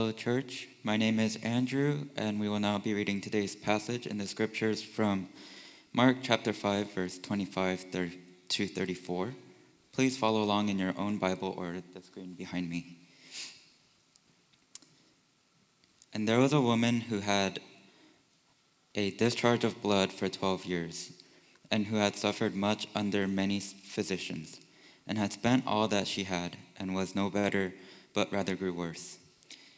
Hello, church. My name is Andrew, and we will now be reading today's passage in the scriptures from Mark chapter 5, verse 25 to 34. Please follow along in your own Bible or the screen behind me. And there was a woman who had a discharge of blood for 12 years, and who had suffered much under many physicians, and had spent all that she had, and was no better, but rather grew worse.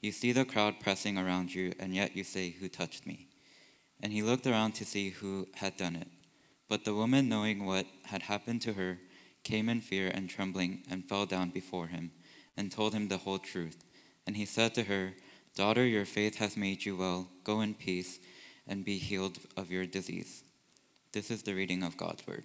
you see the crowd pressing around you, and yet you say, Who touched me? And he looked around to see who had done it. But the woman, knowing what had happened to her, came in fear and trembling and fell down before him and told him the whole truth. And he said to her, Daughter, your faith has made you well. Go in peace and be healed of your disease. This is the reading of God's word.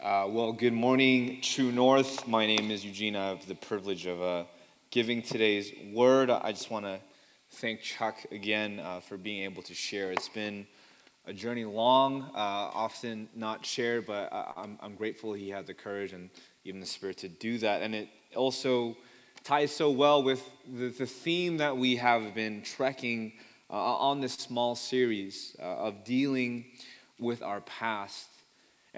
Uh, well, good morning, True North. My name is Eugene. I have the privilege of uh, giving today's word. I just want to thank Chuck again uh, for being able to share. It's been a journey long, uh, often not shared, but I'm, I'm grateful he had the courage and even the spirit to do that. And it also ties so well with the, the theme that we have been trekking uh, on this small series uh, of dealing with our past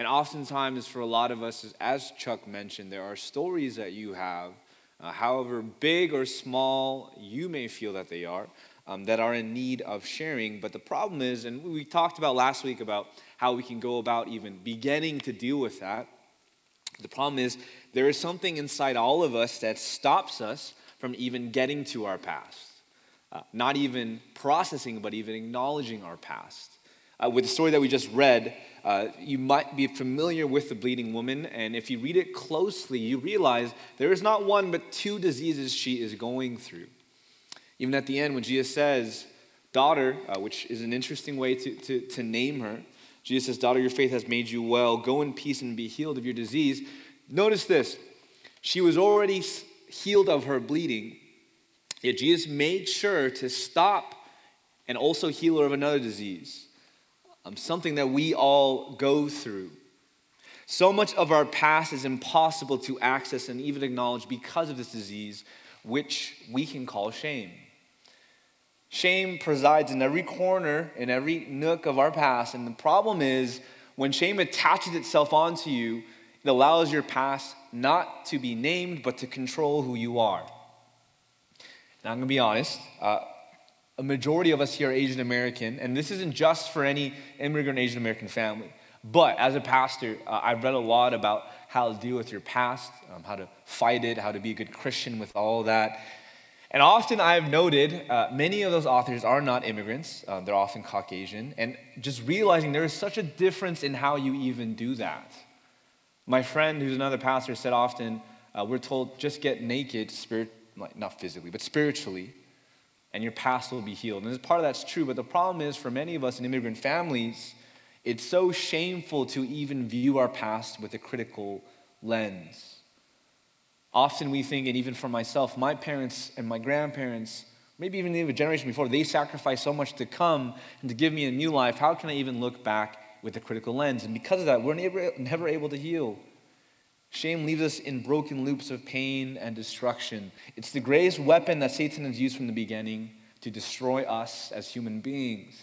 and oftentimes, for a lot of us, as Chuck mentioned, there are stories that you have, uh, however big or small you may feel that they are, um, that are in need of sharing. But the problem is, and we talked about last week about how we can go about even beginning to deal with that. The problem is, there is something inside all of us that stops us from even getting to our past. Uh, not even processing, but even acknowledging our past. Uh, with the story that we just read, uh, you might be familiar with the bleeding woman, and if you read it closely, you realize there is not one but two diseases she is going through. Even at the end, when Jesus says, Daughter, uh, which is an interesting way to, to, to name her, Jesus says, Daughter, your faith has made you well. Go in peace and be healed of your disease. Notice this she was already healed of her bleeding, yet Jesus made sure to stop and also heal her of another disease um, something that we all go through. So much of our past is impossible to access and even acknowledge because of this disease, which we can call shame. Shame presides in every corner, in every nook of our past. And the problem is, when shame attaches itself onto you, it allows your past not to be named, but to control who you are. Now, I'm going to be honest. Uh, a majority of us here are Asian American, and this isn't just for any immigrant Asian American family. But as a pastor, uh, I've read a lot about how to deal with your past, um, how to fight it, how to be a good Christian with all that. And often I've noted uh, many of those authors are not immigrants, uh, they're often Caucasian, and just realizing there is such a difference in how you even do that. My friend, who's another pastor, said often, uh, we're told just get naked, spirit, like not physically, but spiritually, and your past will be healed. And part of that's true, but the problem is for many of us in immigrant families, it's so shameful to even view our past with a critical lens. Often we think, and even for myself, my parents and my grandparents, maybe even the generation before, they sacrificed so much to come and to give me a new life. How can I even look back with a critical lens? And because of that, we're never, never able to heal. Shame leaves us in broken loops of pain and destruction. It's the greatest weapon that Satan has used from the beginning to destroy us as human beings.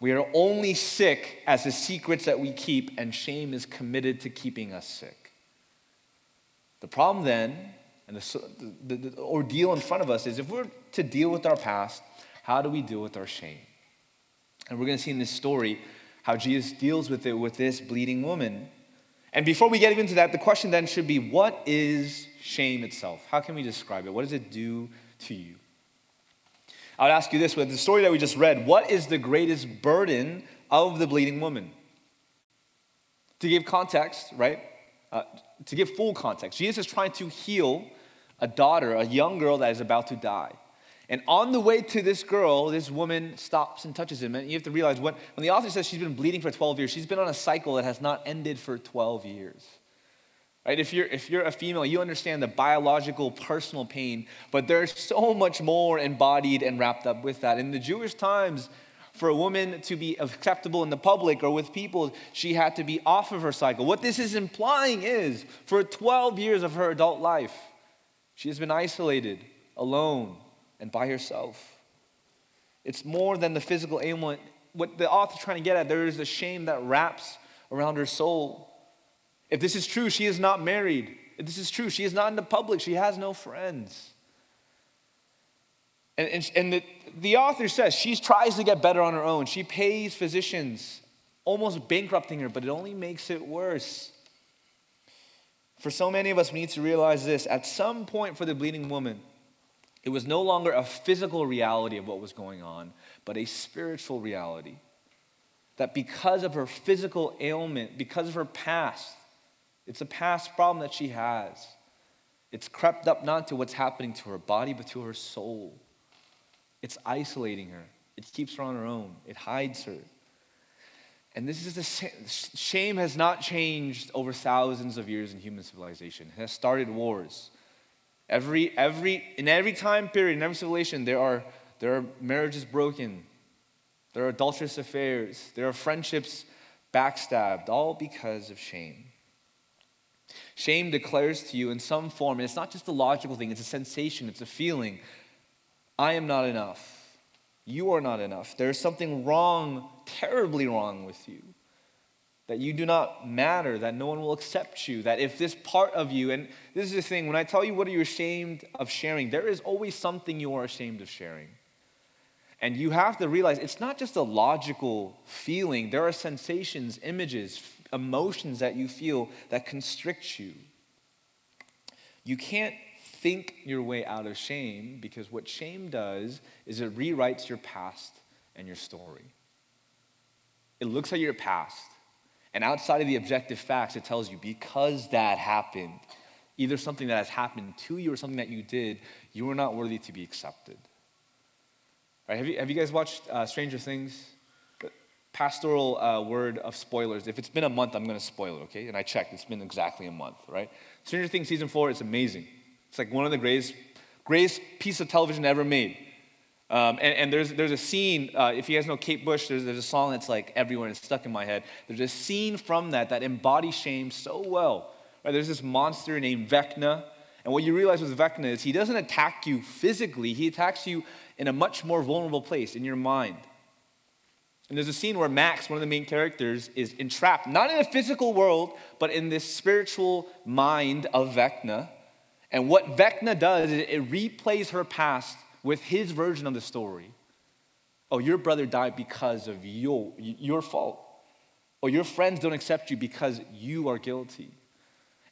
We are only sick as the secrets that we keep, and shame is committed to keeping us sick. The problem then, and the, the, the ordeal in front of us, is if we're to deal with our past, how do we deal with our shame? And we're going to see in this story how Jesus deals with it with this bleeding woman and before we get into that, the question then should be what is shame itself? How can we describe it? What does it do to you? I would ask you this with the story that we just read what is the greatest burden of the bleeding woman? To give context, right? Uh, to give full context, Jesus is trying to heal a daughter, a young girl that is about to die. And on the way to this girl, this woman stops and touches him. And you have to realize when, when the author says she's been bleeding for 12 years, she's been on a cycle that has not ended for 12 years. Right? If you're, if you're a female, you understand the biological, personal pain, but there's so much more embodied and wrapped up with that. In the Jewish times, for a woman to be acceptable in the public or with people, she had to be off of her cycle. What this is implying is for 12 years of her adult life, she has been isolated, alone, and by herself. It's more than the physical ailment. What the author's trying to get at, there is a shame that wraps around her soul. If this is true, she is not married. If this is true, she is not in the public. She has no friends. And, and, and the, the author says she tries to get better on her own. She pays physicians, almost bankrupting her, but it only makes it worse. For so many of us, we need to realize this. At some point for the bleeding woman, it was no longer a physical reality of what was going on, but a spiritual reality. That because of her physical ailment, because of her past, it's a past problem that she has. It's crept up not to what's happening to her body, but to her soul. It's isolating her. It keeps her on her own. It hides her. And this is the shame has not changed over thousands of years in human civilization. It has started wars. Every, every, in every time period, in every civilization, there are, there are marriages broken, there are adulterous affairs, there are friendships backstabbed, all because of shame. Shame declares to you in some form, and it's not just a logical thing, it's a sensation, it's a feeling. I am not enough. You are not enough. There is something wrong, terribly wrong with you. That you do not matter, that no one will accept you, that if this part of you, and this is the thing, when I tell you what are you ashamed of sharing, there is always something you are ashamed of sharing. And you have to realize it's not just a logical feeling, there are sensations, images, emotions that you feel that constrict you. You can't think your way out of shame because what shame does is it rewrites your past and your story. It looks at your past, and outside of the objective facts, it tells you because that happened, either something that has happened to you or something that you did, you are not worthy to be accepted. Right? Have, you, have you guys watched uh, Stranger Things? pastoral uh, word of spoilers. If it's been a month, I'm going to spoil it, okay? And I checked, it's been exactly a month, right? Stranger Things season four is amazing. It's like one of the greatest, greatest piece of television ever made. Um, and, and, there's, there's a scene, uh, if you guys know Kate Bush, there's, there's a song that's like everywhere and stuck in my head. There's a scene from that that embodies shame so well. Right? There's this monster named Vecna. And what you realize with Vecna is he doesn't attack you physically, he attacks you in a much more vulnerable place, in your mind. And there's a scene where Max, one of the main characters, is entrapped, not in a physical world, but in this spiritual mind of Vecna. And what Vecna does is it replays her past with his version of the story. Oh, your brother died because of your, your fault. Or your friends don't accept you because you are guilty.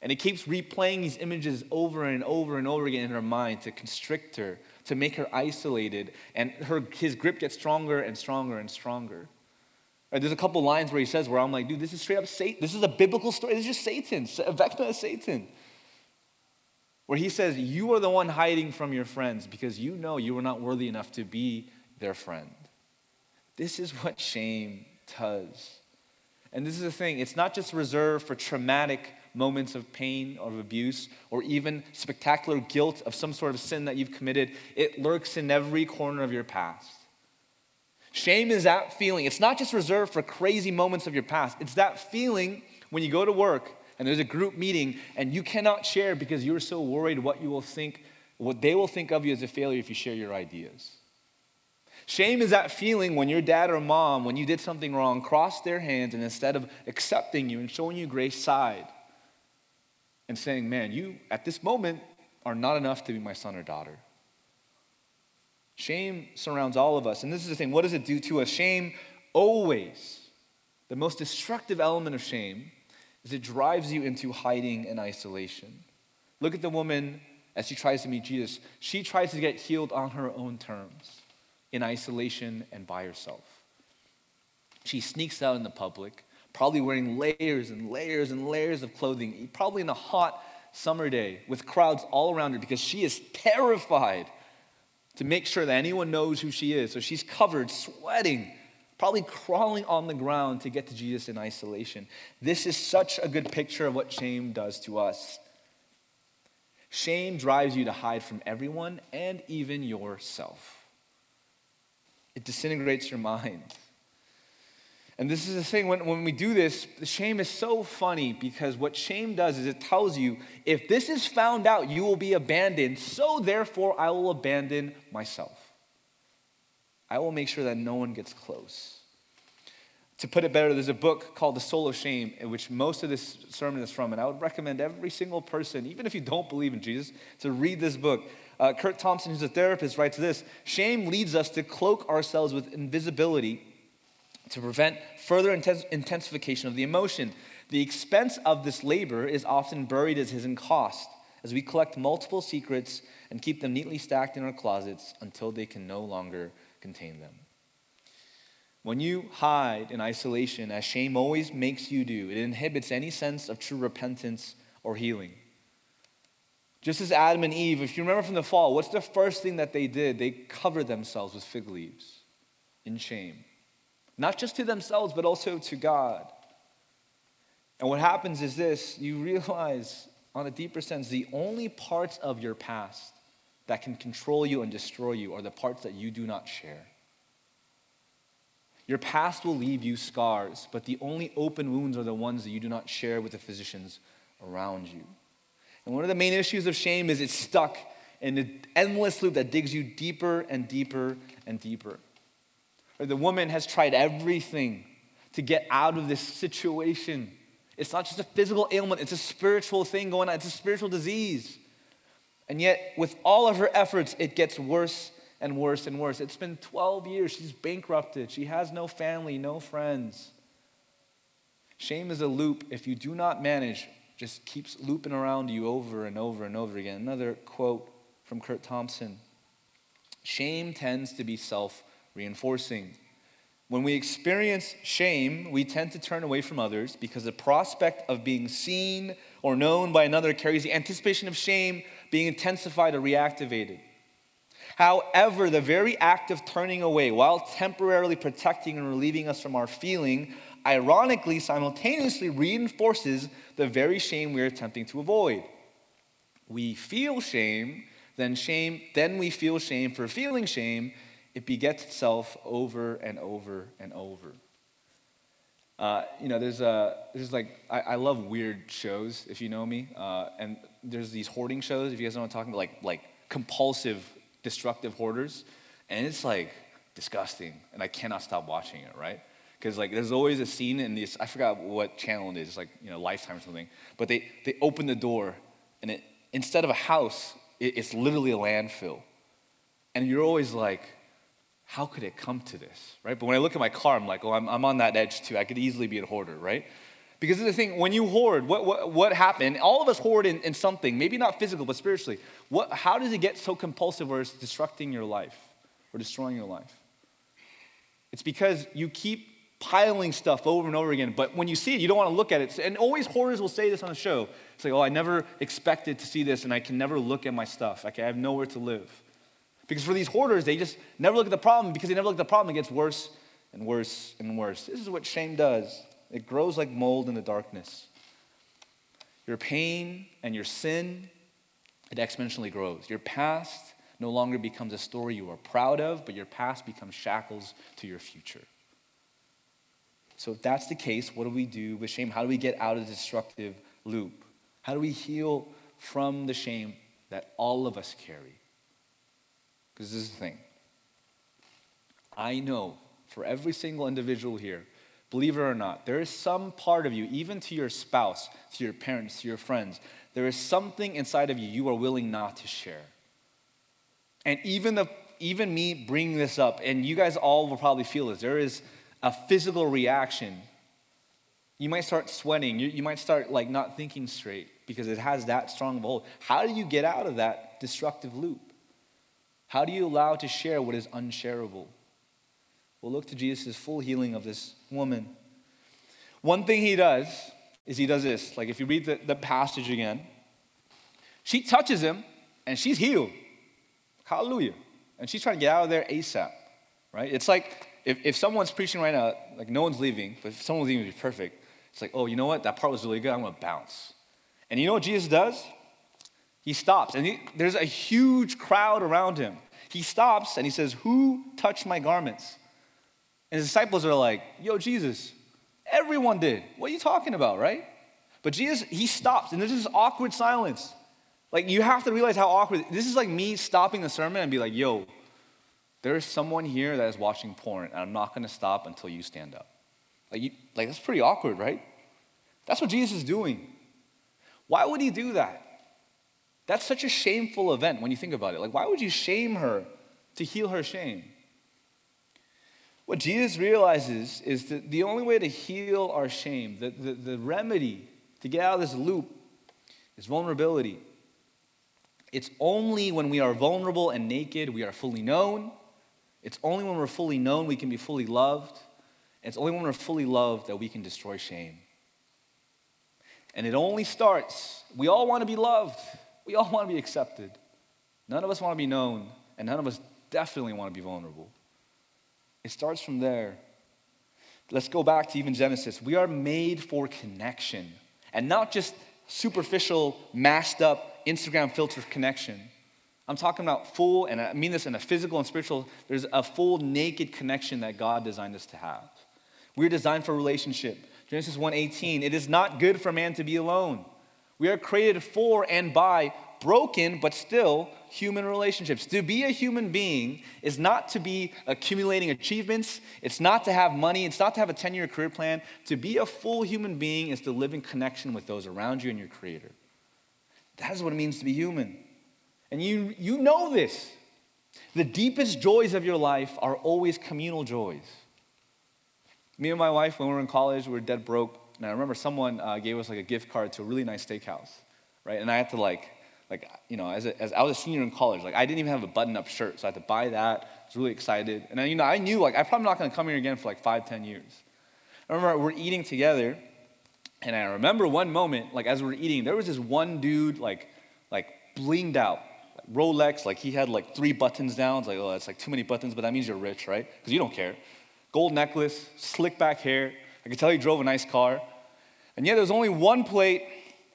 And it keeps replaying these images over and over and over again in her mind to constrict her, to make her isolated, and her, his grip gets stronger and stronger and stronger. There's a couple lines where he says, where I'm like, dude, this is straight up Satan. This is a biblical story. This is just Satan. Vecna is Satan. Where he says, You are the one hiding from your friends because you know you are not worthy enough to be their friend. This is what shame does. And this is the thing it's not just reserved for traumatic moments of pain or of abuse or even spectacular guilt of some sort of sin that you've committed, it lurks in every corner of your past. Shame is that feeling. It's not just reserved for crazy moments of your past, it's that feeling when you go to work and there's a group meeting and you cannot share because you're so worried what you will think, what they will think of you as a failure if you share your ideas. Shame is that feeling when your dad or mom, when you did something wrong, crossed their hands and instead of accepting you and showing you grace, sighed and saying, Man, you at this moment are not enough to be my son or daughter. Shame surrounds all of us. And this is the thing what does it do to us? Shame always, the most destructive element of shame is it drives you into hiding and isolation. Look at the woman as she tries to meet Jesus. She tries to get healed on her own terms, in isolation and by herself. She sneaks out in the public probably wearing layers and layers and layers of clothing, probably in a hot summer day with crowds all around her because she is terrified to make sure that anyone knows who she is. So she's covered, sweating, probably crawling on the ground to get to Jesus in isolation. This is such a good picture of what shame does to us. Shame drives you to hide from everyone and even yourself. It disintegrates your mind. And this is the thing, when, when we do this, the shame is so funny because what shame does is it tells you if this is found out, you will be abandoned, so therefore I will abandon myself. I will make sure that no one gets close. To put it better, there's a book called The Soul of Shame, in which most of this sermon is from, and I would recommend every single person, even if you don't believe in Jesus, to read this book. Uh, Curt Thompson, who's a therapist, writes this Shame leads us to cloak ourselves with invisibility to prevent further intensification of the emotion. The expense of this labor is often buried as hidden cost, as we collect multiple secrets and keep them neatly stacked in our closets until they can no longer contain them. When you hide in isolation, as shame always makes you do, it inhibits any sense of true repentance or healing. Just as Adam and Eve, if you remember from the fall, what's the first thing that they did? They covered themselves with fig leaves in shame not just to themselves, but also to God. And what happens is this you realize, on a deeper sense, the only parts of your past that can control you and destroy you are the parts that you do not share. Your past will leave you scars, but the only open wounds are the ones that you do not share with the physicians around you. And one of the main issues of shame is it's stuck in an endless loop that digs you deeper and deeper and deeper or the woman has tried everything to get out of this situation. It's not just a physical ailment, it's a spiritual thing going on, it's a spiritual disease. And yet, with all of her efforts, it gets worse and worse and worse. It's been 12 years. She's bankrupted. She has no family, no friends. Shame is a loop. If you do not manage, just keeps looping around you over and over and over again. Another quote from Curt Thompson Shame tends to be self reinforcing. When we experience shame, we tend to turn away from others because the prospect of being seen or known by another carries the anticipation of shame being intensified or reactivated. However, the very act of turning away, while temporarily protecting and relieving us from our feeling, ironically simultaneously reinforces the very shame we are attempting to avoid. We feel shame, then shame, then we feel shame for feeling shame, it begets itself over and over and over. Uh, you know, there's a there's like I, I, love weird shows if you know me, uh, and there's these hoarding shows. If you guys know what I'm talking about, like like compulsive, destructive hoarders, and it's like disgusting, and I cannot stop watching it. Right? Because like there's always a scene in this. I forgot what channel it is. It's like you know Lifetime or something. But they they open the door, and it instead of a house, it, it's literally a landfill, and you're always like how could it come to this, right? But when I look at my car, I'm like, oh, I'm, I'm on that edge too. I could easily be a hoarder, right? Because the thing, when you hoard, what, what, what happened? All of us hoard in, in something, maybe not physical, but spiritually. What, how does it get so compulsive where it's destructing your life or destroying your life? It's because you keep piling stuff over and over again, but when you see it, you don't want to look at it. And always hoarders will say this on the show. It's like, oh, I never expected to see this, and I can never look at my stuff. I have nowhere to live. Because for these hoarders, they just never look at the problem. Because they never look at the problem, it gets worse and worse and worse. This is what shame does it grows like mold in the darkness. Your pain and your sin, it exponentially grows. Your past no longer becomes a story you are proud of, but your past becomes shackles to your future. So, if that's the case, what do we do with shame? How do we get out of the destructive loop? How do we heal from the shame that all of us carry? Because this is the thing. I know for every single individual here, believe it or not, there is some part of you, even to your spouse, to your parents, to your friends, there is something inside of you you are willing not to share. And even the even me bringing this up, and you guys all will probably feel this, there is a physical reaction. You might start sweating. You, you might start like not thinking straight because it has that strong hold. How do you get out of that destructive loop? How do you allow to share what is unshareable? We'll look to Jesus' full healing of this woman. One thing he does is he does this. Like if you read the, the passage again, She touches him and she's healed. Hallelujah. And she's trying to get out of there ASAP, right? It's like if, if someone's preaching right now, like no one's leaving, but if someone's leaving be perfect, it's like, oh, you know what? That part was really good. I'm going to bounce. And you know what Jesus does? He stops, and he, there's a huge crowd around him. He stops and he says, Who touched my garments? And his disciples are like, Yo, Jesus, everyone did. What are you talking about, right? But Jesus, he stops, and there's this awkward silence. Like, you have to realize how awkward. This is like me stopping the sermon and be like, Yo, there is someone here that is watching porn, and I'm not going to stop until you stand up. Like, you, like, that's pretty awkward, right? That's what Jesus is doing. Why would he do that? That's such a shameful event when you think about it. Like, why would you shame her to heal her shame? What Jesus realizes is that the only way to heal our shame, the, the, the remedy to get out of this loop, is vulnerability. It's only when we are vulnerable and naked we are fully known. It's only when we're fully known we can be fully loved. It's only when we're fully loved that we can destroy shame. And it only starts, we all want to be loved, we all want to be accepted. None of us want to be known, and none of us definitely want to be vulnerable. It starts from there. Let's go back to even Genesis. We are made for connection, and not just superficial, masked up Instagram filter connection. I'm talking about full, and I mean this in a physical and spiritual, there's a full naked connection that God designed us to have. We're designed for relationship. Genesis 1:18, it is not good for man to be alone. We are created for and by broken but still human relationships. To be a human being is not to be accumulating achievements, it's not to have money, it's not to have a 10 year career plan. To be a full human being is to live in connection with those around you and your Creator. That is what it means to be human. And you, you know this. The deepest joys of your life are always communal joys. Me and my wife, when we were in college, we were dead broke. And I remember someone uh, gave us like a gift card to a really nice steakhouse, right? And I had to like, like you know, as, a, as I was a senior in college, like I didn't even have a button-up shirt, so I had to buy that. I was really excited. And then, you know, I knew like I'm probably not going to come here again for like five, ten years. I remember we're eating together, and I remember one moment, like as we were eating, there was this one dude like, like blinged out, Rolex, like he had like three buttons down. It's like, oh, that's like too many buttons, but that means you're rich, right? Because you don't care gold necklace, slick back hair. I could tell he drove a nice car. And yet there was only one plate,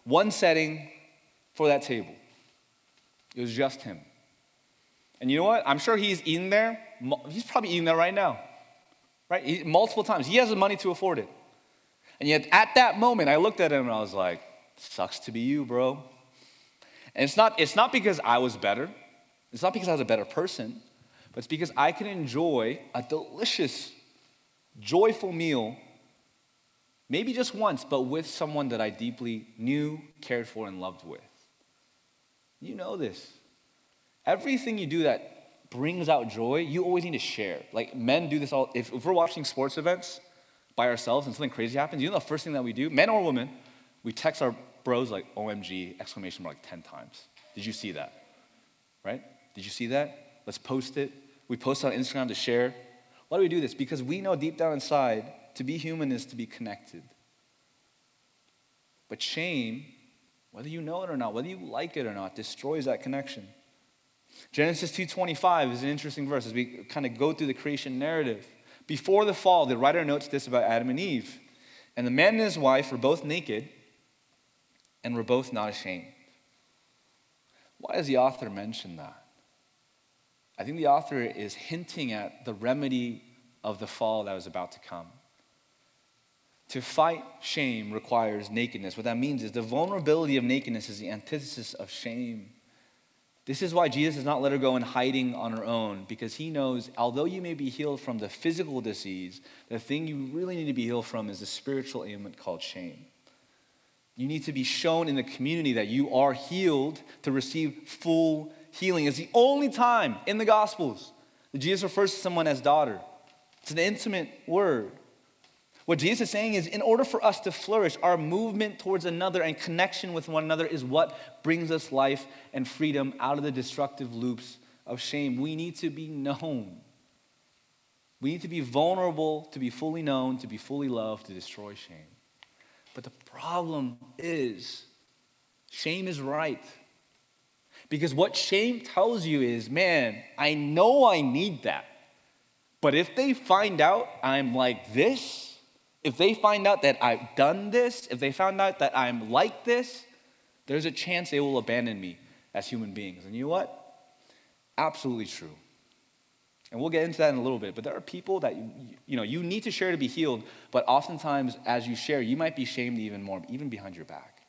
one setting for that table. It was just him. And you know what? I'm sure he's eating there. He's probably eating there right now, right? He, multiple times. He has the money to afford it. And yet at that moment, I looked at him and I was like, sucks to be you, bro. And it's not, it's not because I was better. It's not because I was a better person, but it's because I can enjoy a delicious joyful meal, maybe just once, but with someone that I deeply knew, cared for, and loved with. You know this. Everything you do that brings out joy, you always need to share. Like men do this all. If, if we're watching sports events by ourselves and something crazy happens, you know the first thing that we do, men or women, we text our bros like OMG, exclamation mark, like 10 times. Did you see that? Right? Did you see that? Let's post it. We post on Instagram to share. Why do we do this? Because we know deep down inside to be human is to be connected. But shame, whether you know it or not, whether you like it or not, destroys that connection. Genesis 2:25 is an interesting verse as we kind of go through the creation narrative. Before the fall, the writer notes this about Adam and Eve. And the man and his wife were both naked and were both not ashamed. Why does the author mention that? I think the author is hinting at the remedy of the fall that was about to come. To fight shame requires nakedness. What that means is the vulnerability of nakedness is the antithesis of shame. This is why Jesus does not let her go in hiding on her own, because he knows, although you may be healed from the physical disease, the thing you really need to be healed from is the spiritual ailment called shame. You need to be shown in the community that you are healed to receive full healing is the only time in the Gospels that Jesus refers to someone as daughter. It's an intimate word. What Jesus is saying is, in order for us to flourish, our movement towards another and connection with one another is what brings us life and freedom out of the destructive loops of shame. We need to be known. We need to be vulnerable to be fully known, to be fully loved, to destroy shame. But the problem is, shame is right. Because what shame tells you is, man, I know I need that. But if they find out I'm like this, if they find out that I've done this, if they found out that I'm like this, there's a chance they will abandon me as human beings. And you know what? Absolutely true. And we'll get into that in a little bit. But there are people that you, you know you need to share to be healed, but oftentimes as you share, you might be shamed even more, even behind your back.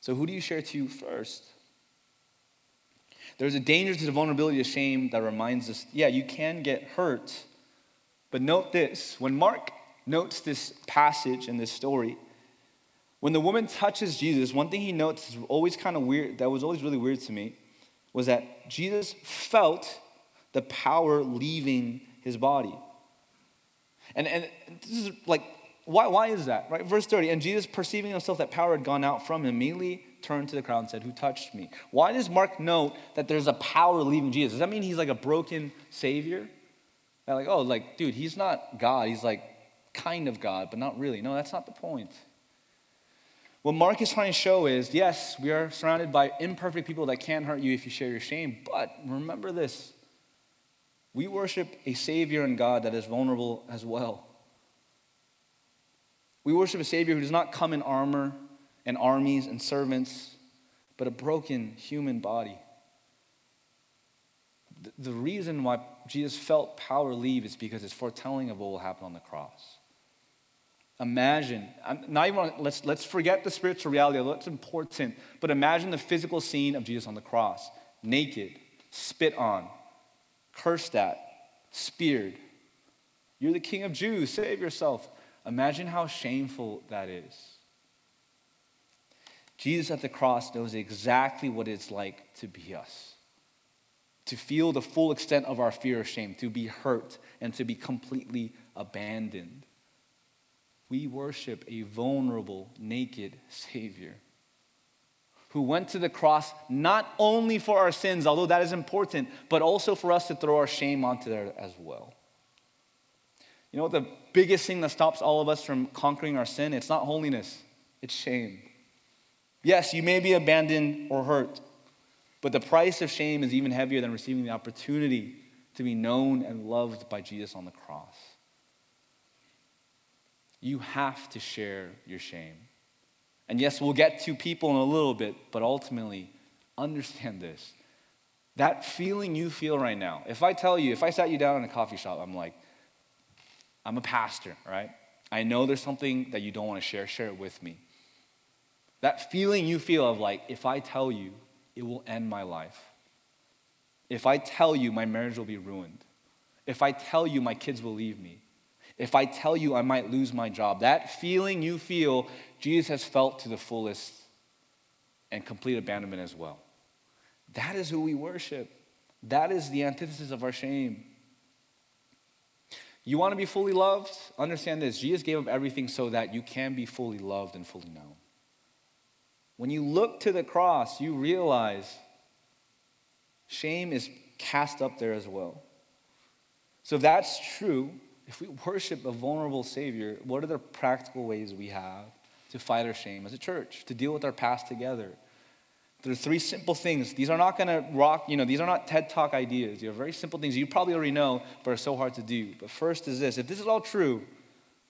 So who do you share to first? There's a danger to the vulnerability of shame that reminds us, yeah, you can get hurt. But note this when Mark notes this passage and this story, when the woman touches Jesus, one thing he notes is always kind of weird, that was always really weird to me, was that Jesus felt the power leaving his body. And, and this is like, why, why is that? Right? Verse 30, and Jesus, perceiving himself that power had gone out from him, immediately turned to the crowd and said, Who touched me? Why does Mark note that there's a power leaving Jesus? Does that mean he's like a broken savior? They're like, oh, like, dude, he's not God. He's like kind of God, but not really. No, that's not the point. What Mark is trying to show is yes, we are surrounded by imperfect people that can hurt you if you share your shame, but remember this we worship a Savior and God that is vulnerable as well. We worship a Savior who does not come in armor and armies and servants, but a broken human body. The reason why Jesus felt power leave is because it's foretelling of what will happen on the cross. Imagine, not even let's let's forget the spiritual reality, that's important, but imagine the physical scene of Jesus on the cross, naked, spit on, cursed at, speared. You're the king of Jews, save yourself. Imagine how shameful that is. Jesus at the cross knows exactly what it's like to be us, to feel the full extent of our fear of shame, to be hurt, and to be completely abandoned. We worship a vulnerable, naked Savior who went to the cross not only for our sins, although that is important, but also for us to throw our shame onto there as well. You know what the biggest thing that stops all of us from conquering our sin? It's not holiness, it's shame. Yes, you may be abandoned or hurt, but the price of shame is even heavier than receiving the opportunity to be known and loved by Jesus on the cross. You have to share your shame. And yes, we'll get to people in a little bit, but ultimately, understand this. That feeling you feel right now, if I tell you, if I sat you down in a coffee shop, I'm like, I'm a pastor, right? I know there's something that you don't want to share, share it with me. That feeling you feel of like, if I tell you, it will end my life. If I tell you, my marriage will be ruined. If I tell you, my kids will leave me. If I tell you, I might lose my job. That feeling you feel, Jesus has felt to the fullest and complete abandonment as well. That is who we worship. That is the antithesis of our shame. You want to be fully loved? Understand this Jesus gave up everything so that you can be fully loved and fully known. When you look to the cross, you realize shame is cast up there as well. So if that's true, if we worship a vulnerable Savior, what are the practical ways we have to fight our shame as a church, to deal with our past together? There are three simple things. These are not going to rock, you know, these are not TED Talk ideas. These are very simple things you probably already know, but are so hard to do. But first is this if this is all true,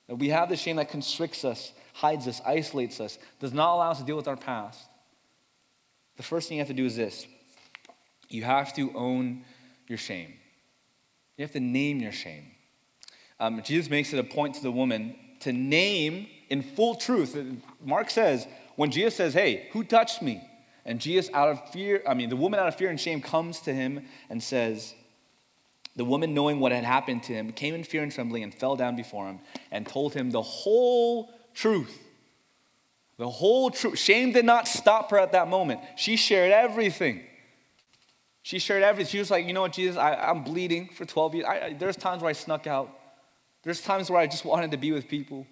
that we have the shame that constricts us, hides us, isolates us, does not allow us to deal with our past, the first thing you have to do is this you have to own your shame. You have to name your shame. Um, Jesus makes it a point to the woman to name in full truth. Mark says, when Jesus says, Hey, who touched me? And Jesus, out of fear, I mean, the woman out of fear and shame comes to him and says, The woman, knowing what had happened to him, came in fear and trembling and fell down before him and told him the whole truth. The whole truth. Shame did not stop her at that moment. She shared everything. She shared everything. She was like, You know what, Jesus, I, am bleeding for 12 years. I, I, there's times where I snuck out. There's times where I just wanted to be with people.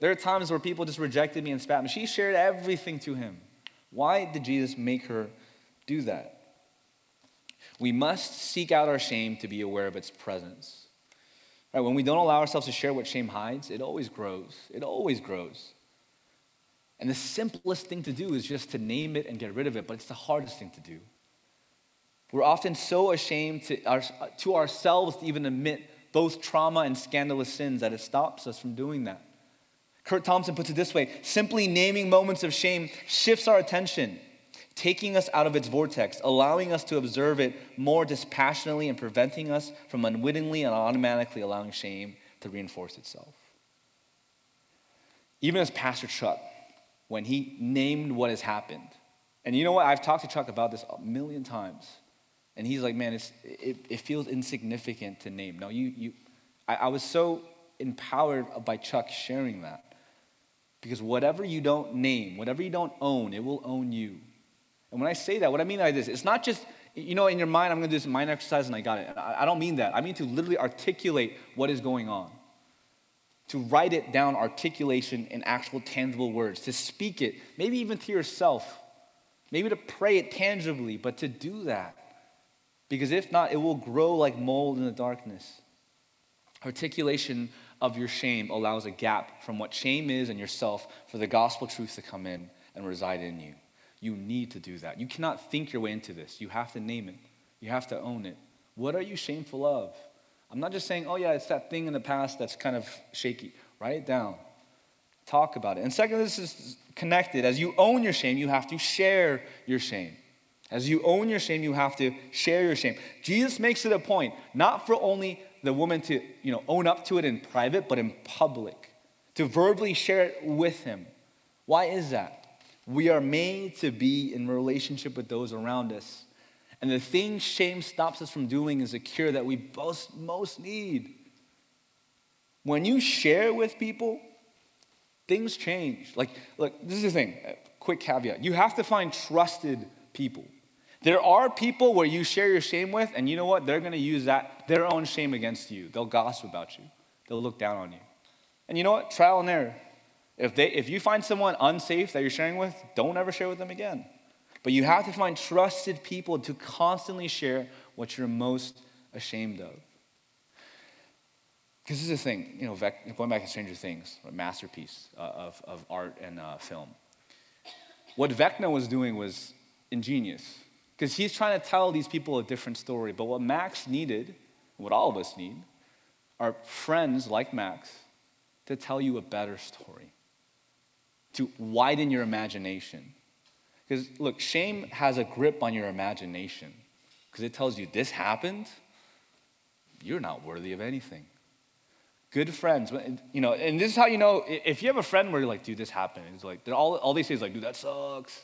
There are times where people just rejected me and spat me. She shared everything to him. Why did Jesus make her do that? We must seek out our shame to be aware of its presence. Right, when we don't allow ourselves to share what shame hides, it always grows. It always grows. And the simplest thing to do is just to name it and get rid of it, but it's the hardest thing to do. We're often so ashamed to, our, to ourselves to even admit both trauma and scandalous sins that it stops us from doing that. Curt Thompson puts it this way simply naming moments of shame shifts our attention, taking us out of its vortex, allowing us to observe it more dispassionately, and preventing us from unwittingly and automatically allowing shame to reinforce itself. Even as Pastor Chuck, when he named what has happened, and you know what? I've talked to Chuck about this a million times. And he's like, man, it, it feels insignificant to name. No, you, you I, I was so empowered by Chuck sharing that. Because whatever you don't name, whatever you don't own, it will own you. And when I say that, what I mean by this, it's not just, you know, in your mind, I'm going to do this mind exercise and I got it. I don't mean that. I mean to literally articulate what is going on. To write it down, articulation in actual tangible words. To speak it, maybe even to yourself Maybe to pray it tangibly, but to do that. Because if not, it will grow like mold in the darkness. Articulation of your shame allows a gap from what shame is and yourself for the gospel truth to come in and reside in you. You need to do that. You cannot think your way into this. You have to name it, you have to own it. What are you shameful of? I'm not just saying, oh, yeah, it's that thing in the past that's kind of shaky. Write it down. Talk about it. And second, this is connected. As you own your shame, you have to share your shame. As you own your shame, you have to share your shame. Jesus makes it a point, not for only the woman to you know, own up to it in private, but in public, to verbally share it with him. Why is that? We are made to be in relationship with those around us. And the thing shame stops us from doing is a cure that we both most need. When you share with people, Things change. Like, look, this is the thing, quick caveat. You have to find trusted people. There are people where you share your shame with, and you know what? They're gonna use that, their own shame against you. They'll gossip about you, they'll look down on you. And you know what? Trial and error. If, they, if you find someone unsafe that you're sharing with, don't ever share with them again. But you have to find trusted people to constantly share what you're most ashamed of. Because this is the thing, you know, going back to Stranger Things, a masterpiece uh, of, of art and uh, film. What Vecna was doing was ingenious. Because he's trying to tell these people a different story. But what Max needed, what all of us need, are friends like Max to tell you a better story, to widen your imagination. Because, look, shame has a grip on your imagination because it tells you this happened, you're not worthy of anything. Good friends, you know, and this is how you know if you have a friend where you're like, dude, this happened. It's like, all, all they say is like, dude, that sucks.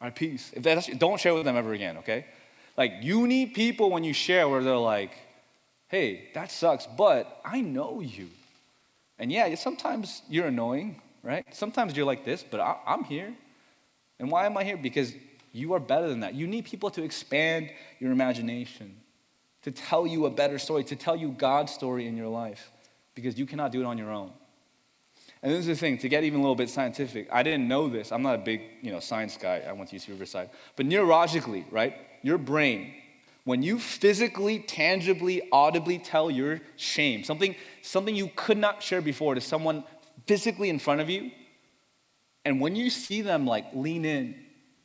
Right, peace. If that's, don't share with them ever again, okay? Like, you need people when you share where they're like, hey, that sucks, but I know you. And yeah, sometimes you're annoying, right? Sometimes you're like this, but I, I'm here. And why am I here? Because you are better than that. You need people to expand your imagination, to tell you a better story, to tell you God's story in your life because you cannot do it on your own. And this is the thing, to get even a little bit scientific, I didn't know this. I'm not a big, you know, science guy. I went to UC Riverside. But neurologically, right? Your brain, when you physically, tangibly, audibly tell your shame, something, something you could not share before to someone physically in front of you, and when you see them like lean in,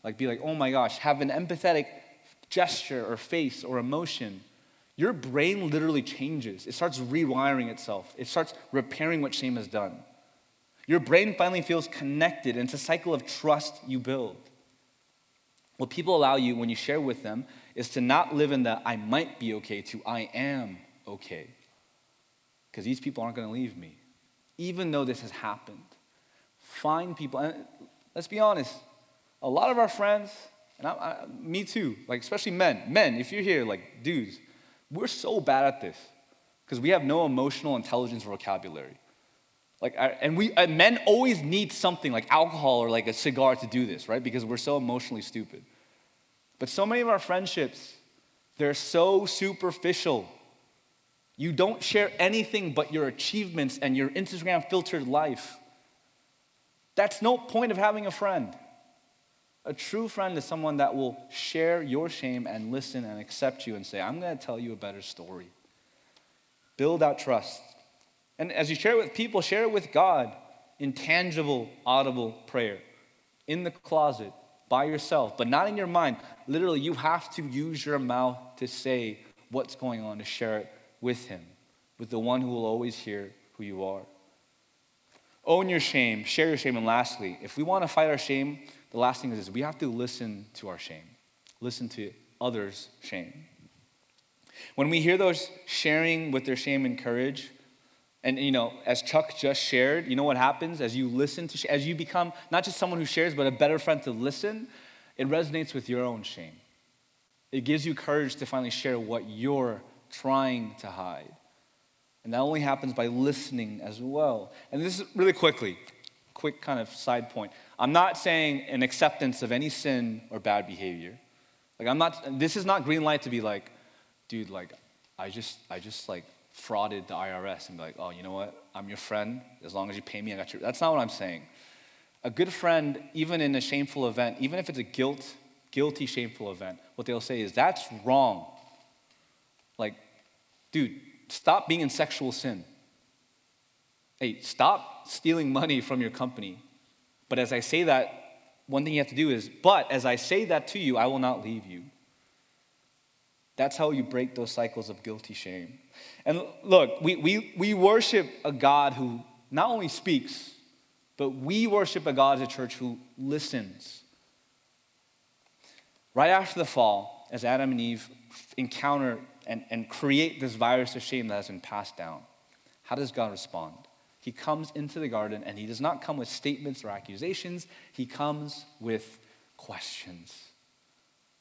like be like, oh my gosh, have an empathetic gesture or face or emotion, your brain literally changes. It starts rewiring itself, it starts repairing what shame has done. Your brain finally feels connected, and it's a cycle of trust you build. What people allow you when you share with them is to not live in the I might be okay to I am okay. Because these people aren't going to leave me, even though this has happened. Find people, and let's be honest, a lot of our friends, and I, I, me too, like especially men, men, if you're here, like dudes, we're so bad at this because we have no emotional intelligence vocabulary. Like, and we and men always need something like alcohol or like a cigar to do this, right? Because we're so emotionally stupid. But so many of our friendships, they're so superficial. You don't share anything but your achievements and your Instagram filtered life. That's no point of having a friend. A true friend is someone that will share your shame and listen and accept you and say, I'm going to tell you a better story. Build out trust. And as you share it with people, share it with God in tangible, audible prayer, in the closet, by yourself, but not in your mind. Literally, you have to use your mouth to say what's going on, to share it with Him, with the one who will always hear who you are. Own your shame, share your shame, and lastly, if we want to fight our shame, the last thing is we have to listen to our shame, listen to others' shame. When we hear those sharing with their shame and courage, and you know, as Chuck just shared, you know what happens as you listen to, as you become not just someone who shares, but a better friend to listen, it resonates with your own shame. It gives you courage to finally share what you're trying to hide. And that only happens by listening as well. And this is really quickly, quick kind of side point. I'm not saying an acceptance of any sin or bad behavior. Like I'm not this is not green light to be like, dude, like I just I just like frauded the IRS and be like, oh, you know what? I'm your friend. As long as you pay me, I got you. That's not what I'm saying. A good friend, even in a shameful event, even if it's a guilt, guilty, shameful event, what they'll say is, that's wrong. Like, dude, stop being in sexual sin. Hey, stop stealing money from your company. But as I say that, one thing you have to do is, but as I say that to you, I will not leave you. That's how you break those cycles of guilty shame. And look, we, we, we worship a God who not only speaks, but we worship a God as a church who listens. Right after the fall, as Adam and Eve encounter and, and create this virus of shame that has been passed down, how does God respond? He comes into the garden and he does not come with statements or accusations, he comes with questions.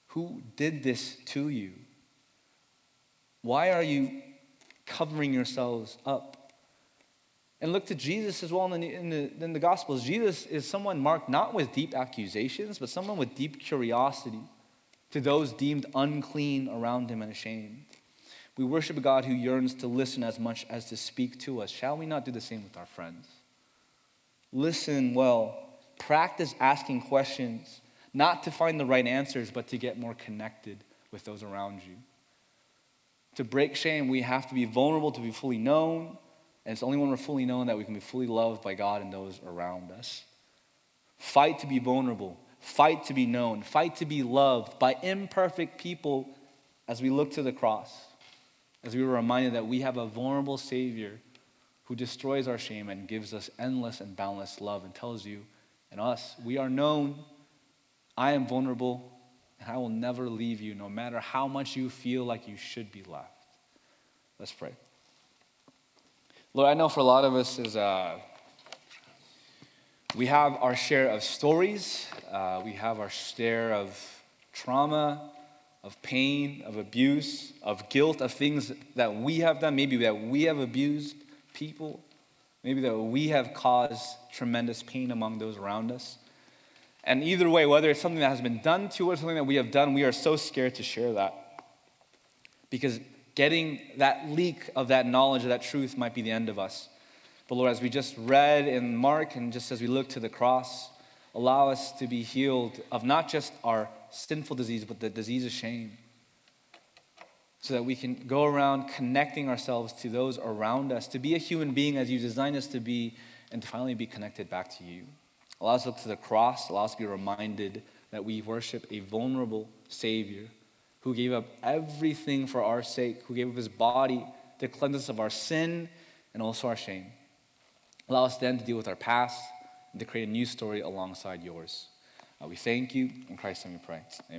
Who did this to you? Why are you covering yourselves up? And look to Jesus as well in the, in the, in the Gospels. Jesus is someone marked not with deep accusations, but someone with deep curiosity to those deemed unclean around him and ashamed. We worship a God who yearns to listen as much as to speak to us. Shall we not do the same with our friends? Listen well. Practice asking questions, not to find the right answers, but to get more connected with those around you. To break shame, we have to be vulnerable to be fully known. And it's only when we're fully known that we can be fully loved by God and those around us. Fight to be vulnerable. Fight to be known. Fight to be loved by imperfect people as we look to the cross as we were reminded that we have a vulnerable Savior who destroys our shame and gives us endless and boundless love and tells you and us, we are known, I am vulnerable, and I will never leave you no matter how much you feel like you should be left. Let's pray. Lord, I know for a lot of us is uh, we have our share of stories, uh, we have our share of trauma, of pain, of abuse, of guilt, of things that we have done, maybe that we have abused people, maybe that we have caused tremendous pain among those around us. And either way, whether it's something that has been done to us, something that we have done, we are so scared to share that. Because getting that leak of that knowledge, of that truth, might be the end of us. But Lord, as we just read in Mark, and just as we look to the cross, allow us to be healed of not just our sinful disease, but the disease of shame. So that we can go around connecting ourselves to those around us, to be a human being as you designed us to be, and to finally be connected back to you. Allow us to look to the cross, allow us to be reminded that we worship a vulnerable Savior who gave up everything for our sake, who gave up his body to cleanse us of our sin and also our shame. Allow us then to deal with our past and to create a new story alongside yours. Uh, we thank you. In Christ's name we pray. Amen.